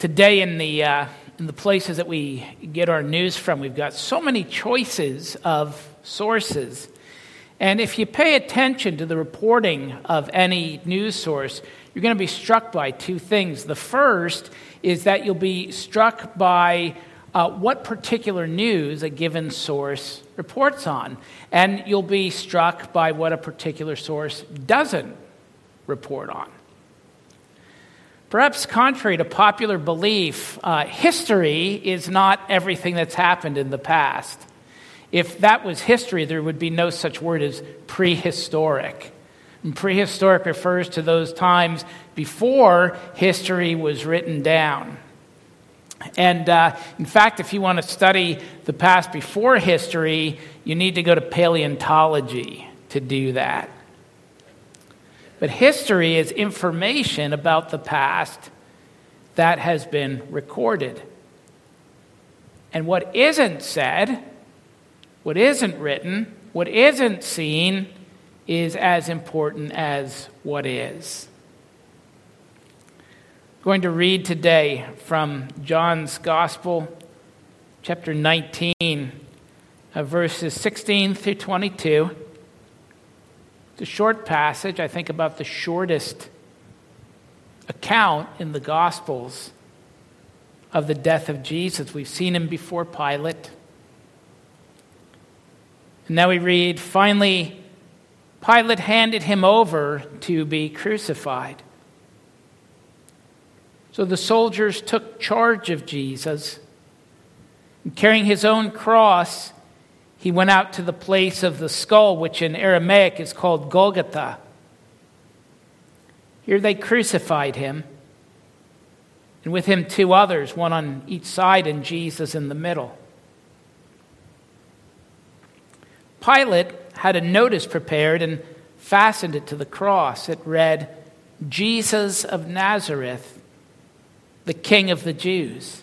Today, in the, uh, in the places that we get our news from, we've got so many choices of sources. And if you pay attention to the reporting of any news source, you're going to be struck by two things. The first is that you'll be struck by uh, what particular news a given source reports on, and you'll be struck by what a particular source doesn't report on. Perhaps contrary to popular belief, uh, history is not everything that's happened in the past. If that was history, there would be no such word as prehistoric. And prehistoric refers to those times before history was written down. And uh, in fact, if you want to study the past before history, you need to go to paleontology to do that. But history is information about the past that has been recorded. And what isn't said, what isn't written, what isn't seen, is as important as what is. I'm going to read today from John's Gospel, chapter 19, uh, verses 16 through 22. It's a short passage, I think about the shortest account in the Gospels of the death of Jesus. We've seen him before Pilate. And now we read, finally, Pilate handed him over to be crucified. So the soldiers took charge of Jesus. And carrying his own cross, he went out to the place of the skull, which in Aramaic is called Golgotha. Here they crucified him, and with him two others, one on each side, and Jesus in the middle. Pilate had a notice prepared and fastened it to the cross. It read, Jesus of Nazareth, the King of the Jews.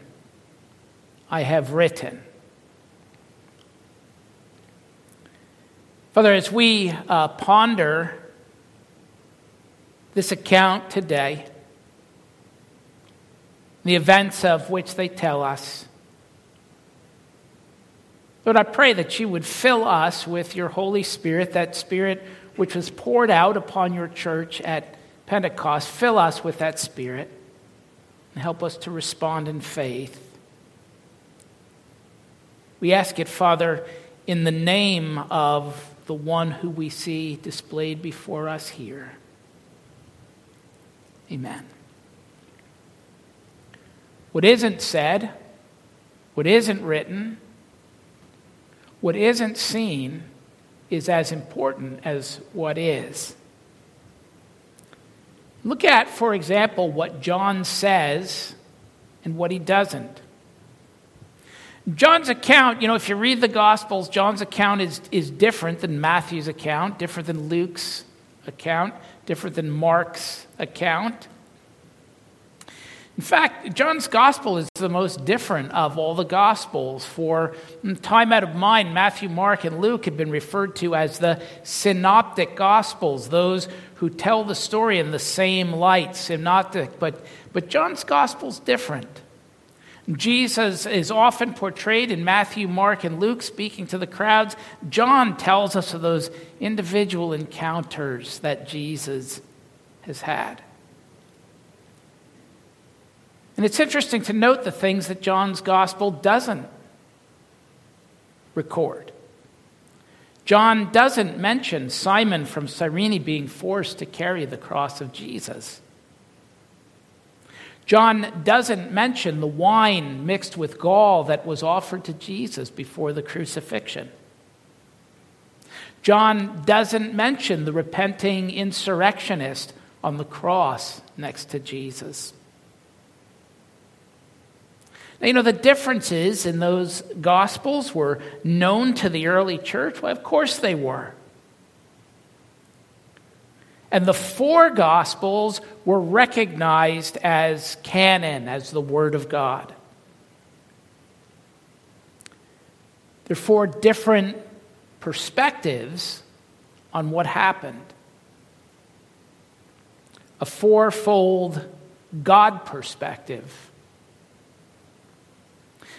I have written. Father, as we uh, ponder this account today, the events of which they tell us. Lord, I pray that you would fill us with your Holy Spirit, that Spirit which was poured out upon your church at Pentecost. Fill us with that Spirit and help us to respond in faith. We ask it, Father, in the name of the one who we see displayed before us here. Amen. What isn't said, what isn't written, what isn't seen is as important as what is. Look at, for example, what John says and what he doesn't. John's account, you know, if you read the Gospels, John's account is, is different than Matthew's account, different than Luke's account, different than Mark's account. In fact, John's gospel is the most different of all the gospels. For time out of mind, Matthew, Mark, and Luke have been referred to as the synoptic gospels, those who tell the story in the same light, synoptic. But, but John's gospel is different. Jesus is often portrayed in Matthew, Mark, and Luke speaking to the crowds. John tells us of those individual encounters that Jesus has had. And it's interesting to note the things that John's gospel doesn't record. John doesn't mention Simon from Cyrene being forced to carry the cross of Jesus. John doesn't mention the wine mixed with gall that was offered to Jesus before the crucifixion. John doesn't mention the repenting insurrectionist on the cross next to Jesus. Now, you know, the differences in those gospels were known to the early church. Well, of course they were. And the four Gospels were recognized as canon, as the Word of God. There are four different perspectives on what happened a fourfold God perspective.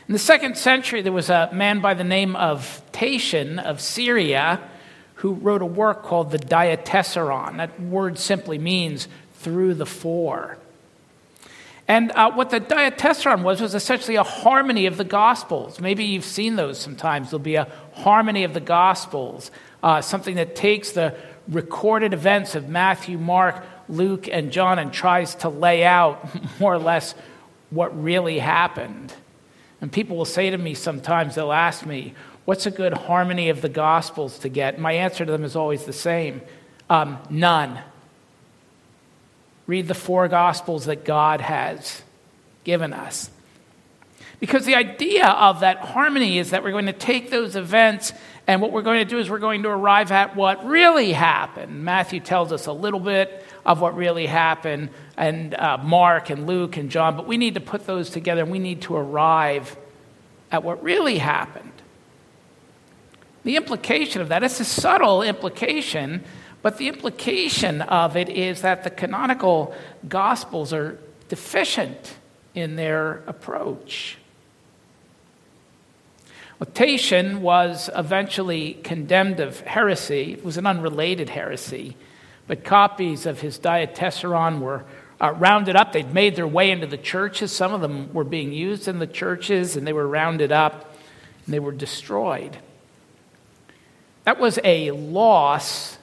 In the second century, there was a man by the name of Tatian of Syria who wrote a work called the Diatessaron. That word simply means through the four. And uh, what the Diatessaron was was essentially a harmony of the Gospels. Maybe you've seen those sometimes. There'll be a harmony of the Gospels, uh, something that takes the recorded events of Matthew, Mark, Luke, and John and tries to lay out more or less what really happened. And people will say to me sometimes, they'll ask me, What's a good harmony of the Gospels to get? My answer to them is always the same um, none. Read the four Gospels that God has given us. Because the idea of that harmony is that we're going to take those events and what we're going to do is we're going to arrive at what really happened. Matthew tells us a little bit of what really happened, and uh, Mark and Luke and John, but we need to put those together and we need to arrive at what really happened. The implication of that, it's a subtle implication, but the implication of it is that the canonical gospels are deficient in their approach. Tatian was eventually condemned of heresy. It was an unrelated heresy, but copies of his Diatessaron were uh, rounded up. They'd made their way into the churches. Some of them were being used in the churches, and they were rounded up and they were destroyed. That was a loss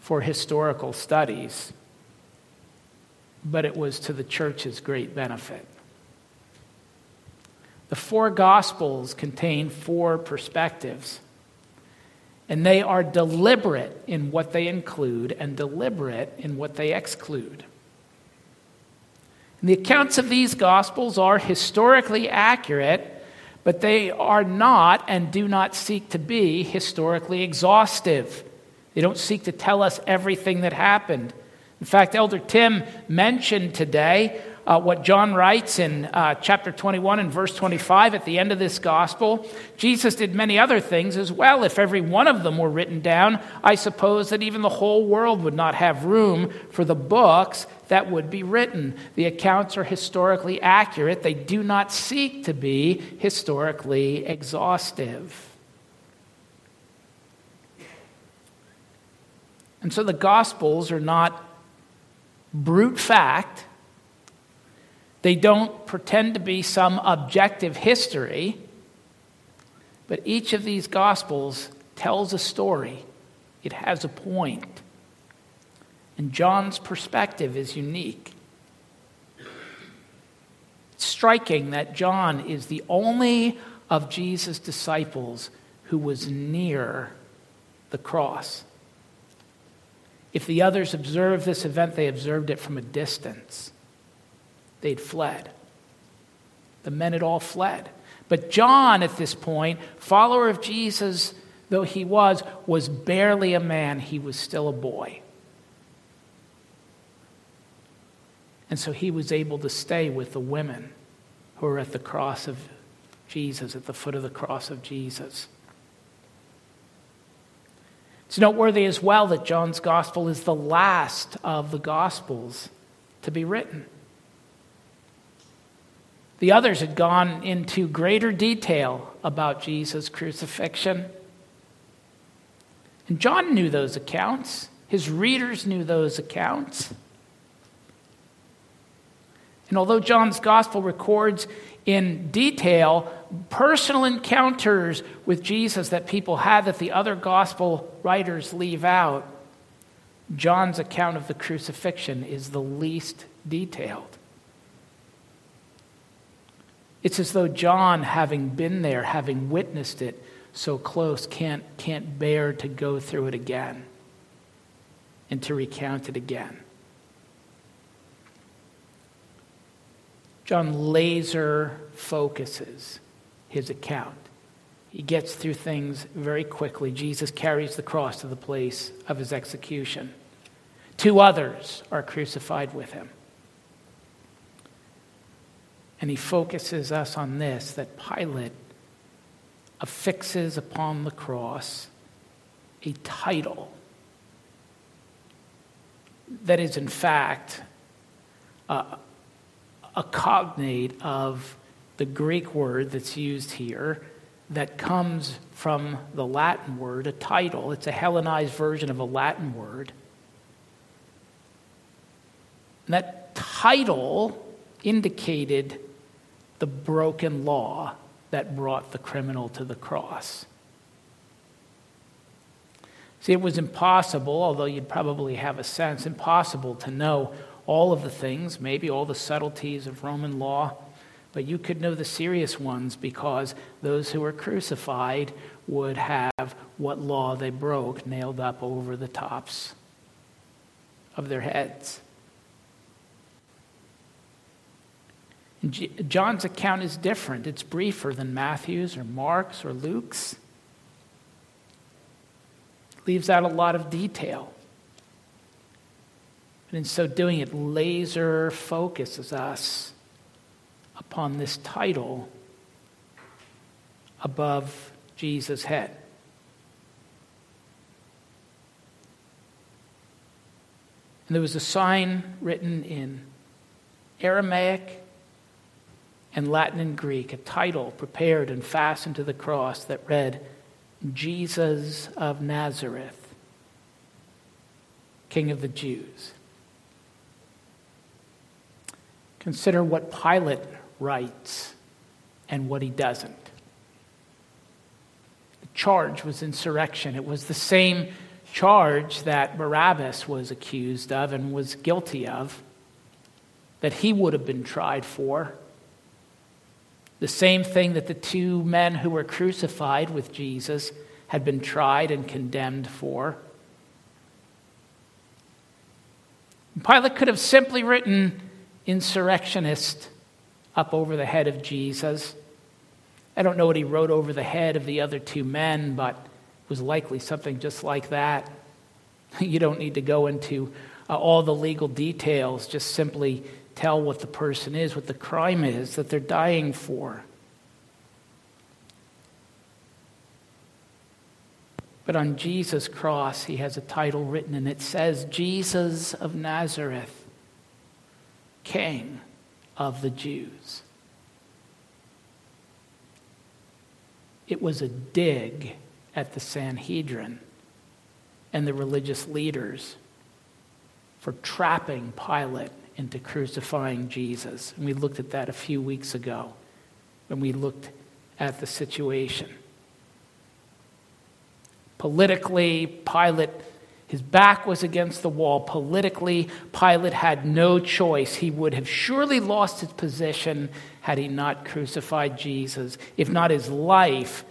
for historical studies, but it was to the church's great benefit. The four Gospels contain four perspectives, and they are deliberate in what they include and deliberate in what they exclude. And the accounts of these Gospels are historically accurate but they are not and do not seek to be historically exhaustive. They don't seek to tell us everything that happened. In fact, Elder Tim mentioned today uh, what John writes in uh, chapter 21 and verse 25 at the end of this gospel. Jesus did many other things as well. If every one of them were written down, I suppose that even the whole world would not have room for the books that would be written. The accounts are historically accurate, they do not seek to be historically exhaustive. And so the Gospels are not brute fact, they don't pretend to be some objective history, but each of these Gospels tells a story, it has a point. And John's perspective is unique. It's striking that John is the only of Jesus' disciples who was near the cross. If the others observed this event, they observed it from a distance they'd fled. The men had all fled. But John, at this point, follower of Jesus though he was, was barely a man. He was still a boy. And so he was able to stay with the women who were at the cross of Jesus, at the foot of the cross of Jesus. It's noteworthy as well that John's gospel is the last of the gospels to be written. The others had gone into greater detail about Jesus' crucifixion. And John knew those accounts, his readers knew those accounts. And although John's gospel records in detail personal encounters with Jesus that people had that the other gospel writers leave out, John's account of the crucifixion is the least detailed. It's as though John, having been there, having witnessed it so close, can't, can't bear to go through it again and to recount it again. John laser focuses his account. He gets through things very quickly. Jesus carries the cross to the place of his execution. Two others are crucified with him. And he focuses us on this that Pilate affixes upon the cross a title that is, in fact, a, a cognate of the Greek word that's used here that comes from the Latin word, a title. It's a Hellenized version of a Latin word. And that title indicated the broken law that brought the criminal to the cross. See, it was impossible, although you'd probably have a sense, impossible to know all of the things, maybe all the subtleties of Roman law, but you could know the serious ones because those who were crucified would have what law they broke nailed up over the tops of their heads. John's account is different. It's briefer than Matthew's or Mark's or Luke's. Leaves out a lot of detail. And in so doing, it laser focuses us upon this title above Jesus' head. And there was a sign written in Aramaic and Latin and Greek, a title prepared and fastened to the cross that read, Jesus of Nazareth, King of the Jews. Consider what Pilate writes and what he doesn't. The charge was insurrection. It was the same charge that Barabbas was accused of and was guilty of, that he would have been tried for. The same thing that the two men who were crucified with Jesus had been tried and condemned for. Pilate could have simply written insurrectionist up over the head of Jesus. I don't know what he wrote over the head of the other two men, but it was likely something just like that. You don't need to go into uh, all the legal details, just simply tell what the person is, what the crime is that they're dying for. But on Jesus' cross, he has a title written, and it says, Jesus of Nazareth, King of the Jews. It was a dig at the Sanhedrin and the religious leaders for trapping Pilate into crucifying Jesus. And we looked at that a few weeks ago when we looked at the situation. Politically, Pilate, his back was against the wall. Politically, Pilate had no choice. He would have surely lost his position had he not crucified Jesus, if not his life,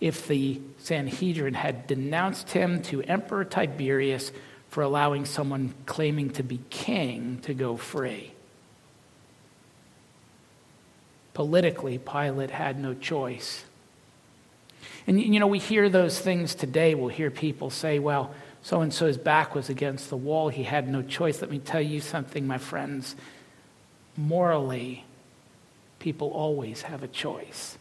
if the Sanhedrin had denounced him to Emperor Tiberius for allowing someone claiming to be king to go free. Politically, Pilate had no choice. And you know, we hear those things today. We'll hear people say, well, so and so's back was against the wall. He had no choice. Let me tell you something, my friends. Morally, people always have a choice.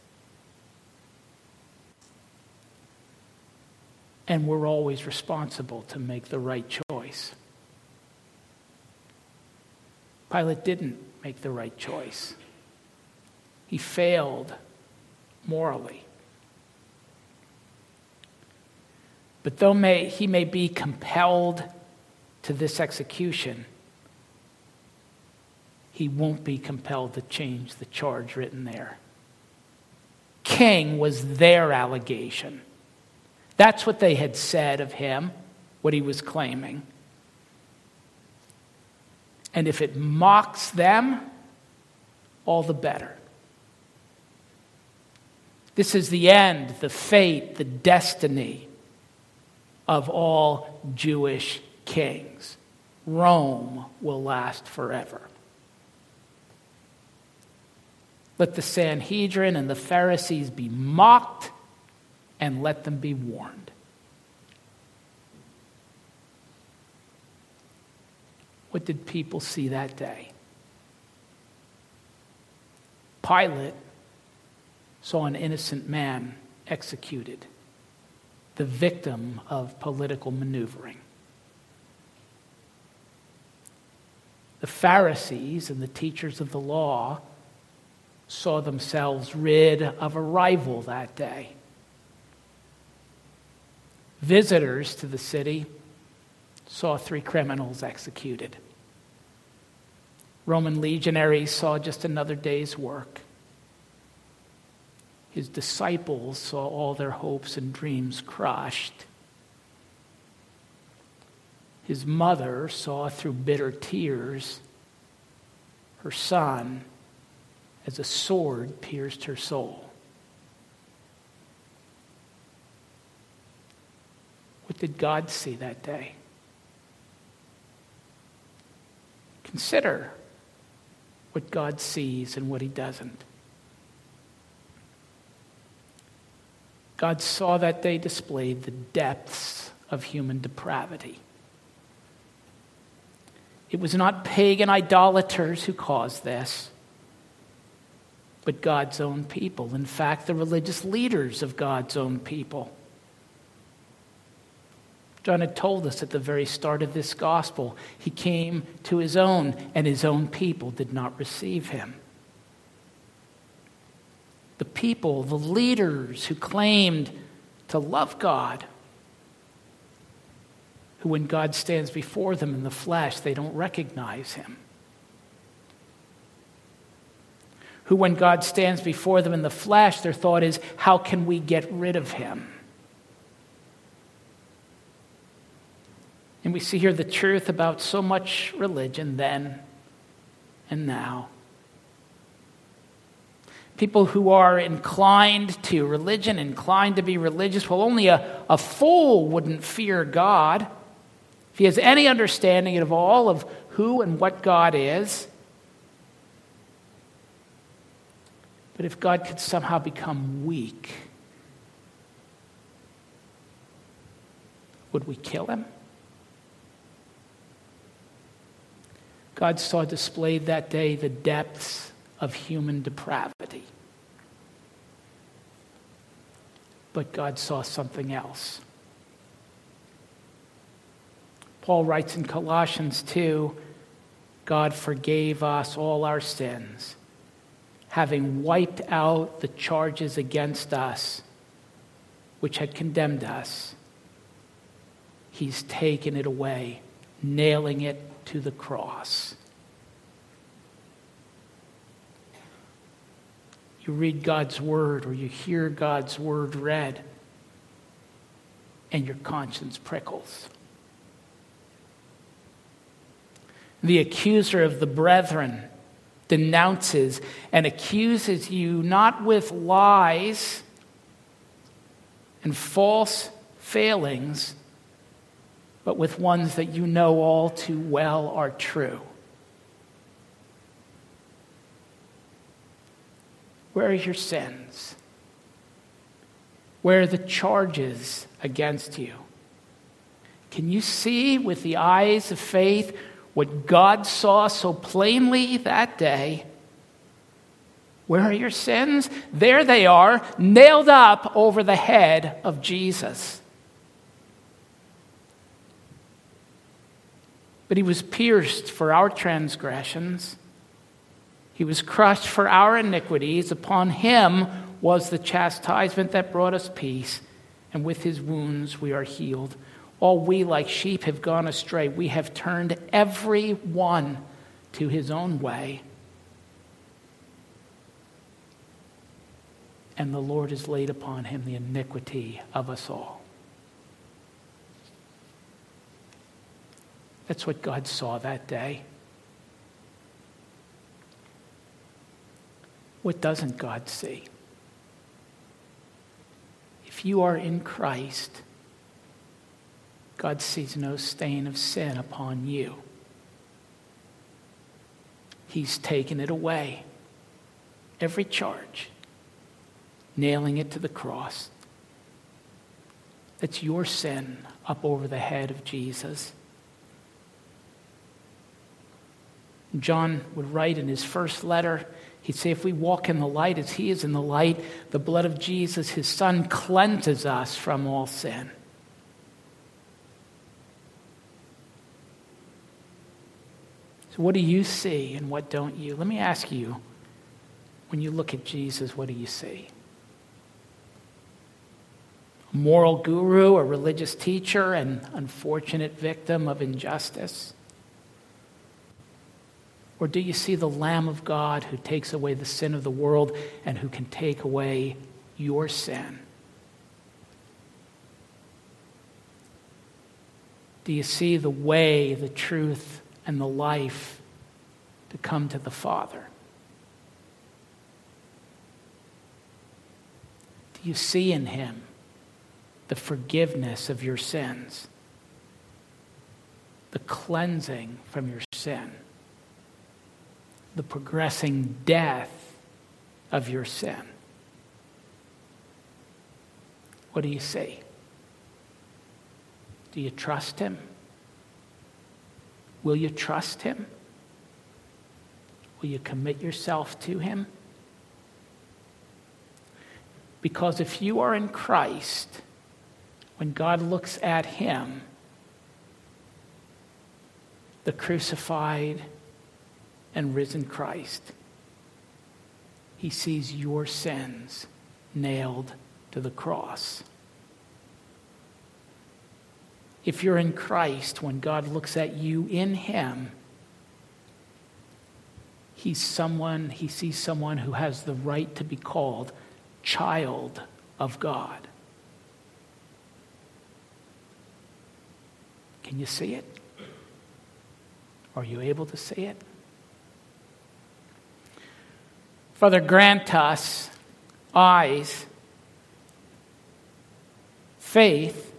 And we're always responsible to make the right choice. Pilate didn't make the right choice, he failed morally. But though may, he may be compelled to this execution, he won't be compelled to change the charge written there. King was their allegation. That's what they had said of him, what he was claiming. And if it mocks them, all the better. This is the end, the fate, the destiny of all Jewish kings. Rome will last forever. Let the Sanhedrin and the Pharisees be mocked, and let them be warned. What did people see that day? Pilate saw an innocent man executed, the victim of political maneuvering. The Pharisees and the teachers of the law saw themselves rid of a rival that day. Visitors to the city saw three criminals executed. Roman legionaries saw just another day's work. His disciples saw all their hopes and dreams crushed. His mother saw through bitter tears her son as a sword pierced her soul. What did God see that day? Consider what God sees and what he doesn't. God saw that day displayed the depths of human depravity. It was not pagan idolaters who caused this, but God's own people. In fact, the religious leaders of God's own people. John had told us at the very start of this gospel, he came to his own, and his own people did not receive him. The people, the leaders who claimed to love God, who, when God stands before them in the flesh, they don't recognize him. Who, when God stands before them in the flesh, their thought is, how can we get rid of him? And we see here the truth about so much religion then and now. People who are inclined to religion, inclined to be religious, well, only a, a fool wouldn't fear God. If he has any understanding of all of who and what God is. But if God could somehow become weak, would we kill him? God saw displayed that day the depths of human depravity. But God saw something else. Paul writes in Colossians 2 God forgave us all our sins, having wiped out the charges against us which had condemned us. He's taken it away, nailing it to the cross. You read God's word or you hear God's word read, and your conscience prickles. The accuser of the brethren denounces and accuses you not with lies and false failings but with ones that you know all too well are true. Where are your sins? Where are the charges against you? Can you see with the eyes of faith what God saw so plainly that day? Where are your sins? There they are, nailed up over the head of Jesus. But he was pierced for our transgressions, he was crushed for our iniquities. Upon him was the chastisement that brought us peace, and with his wounds we are healed. All we, like sheep, have gone astray. We have turned every one to his own way. And the Lord has laid upon him the iniquity of us all. That's what God saw that day. What doesn't God see? If you are in Christ, God sees no stain of sin upon you. He's taken it away. every charge, nailing it to the cross. That's your sin up over the head of Jesus. John would write in his first letter, he'd say, If we walk in the light as he is in the light, the blood of Jesus, his son, cleanses us from all sin. So, what do you see and what don't you? Let me ask you when you look at Jesus, what do you see? A moral guru, a religious teacher, an unfortunate victim of injustice? Or do you see the Lamb of God who takes away the sin of the world and who can take away your sin? Do you see the way, the truth, and the life to come to the Father? Do you see in Him the forgiveness of your sins, the cleansing from your sin? The progressing death of your sin. What do you see? Do you trust him? Will you trust him? Will you commit yourself to him? Because if you are in Christ, when God looks at him, the crucified, and risen Christ, he sees your sins nailed to the cross. If you're in Christ, when God looks at you in him, he's someone, he sees someone who has the right to be called child of God. Can you see it? Are you able to see it? Father, grant us eyes, faith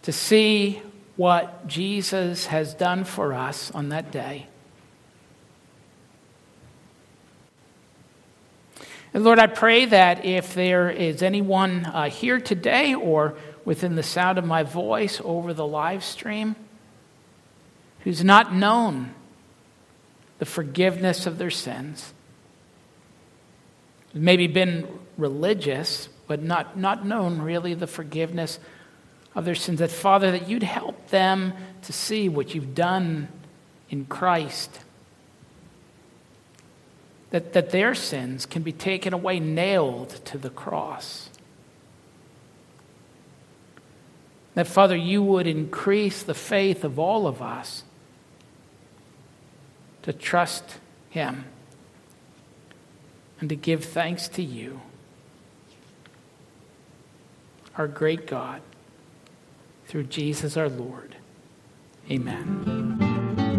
to see what Jesus has done for us on that day. And Lord, I pray that if there is anyone uh, here today or within the sound of my voice over the live stream who's not known the forgiveness of their sins. Maybe been religious, but not, not known really the forgiveness of their sins. That, Father, that you'd help them to see what you've done in Christ. That, that their sins can be taken away, nailed to the cross. That, Father, you would increase the faith of all of us to trust Him and to give thanks to you, our great God, through Jesus our Lord. Amen.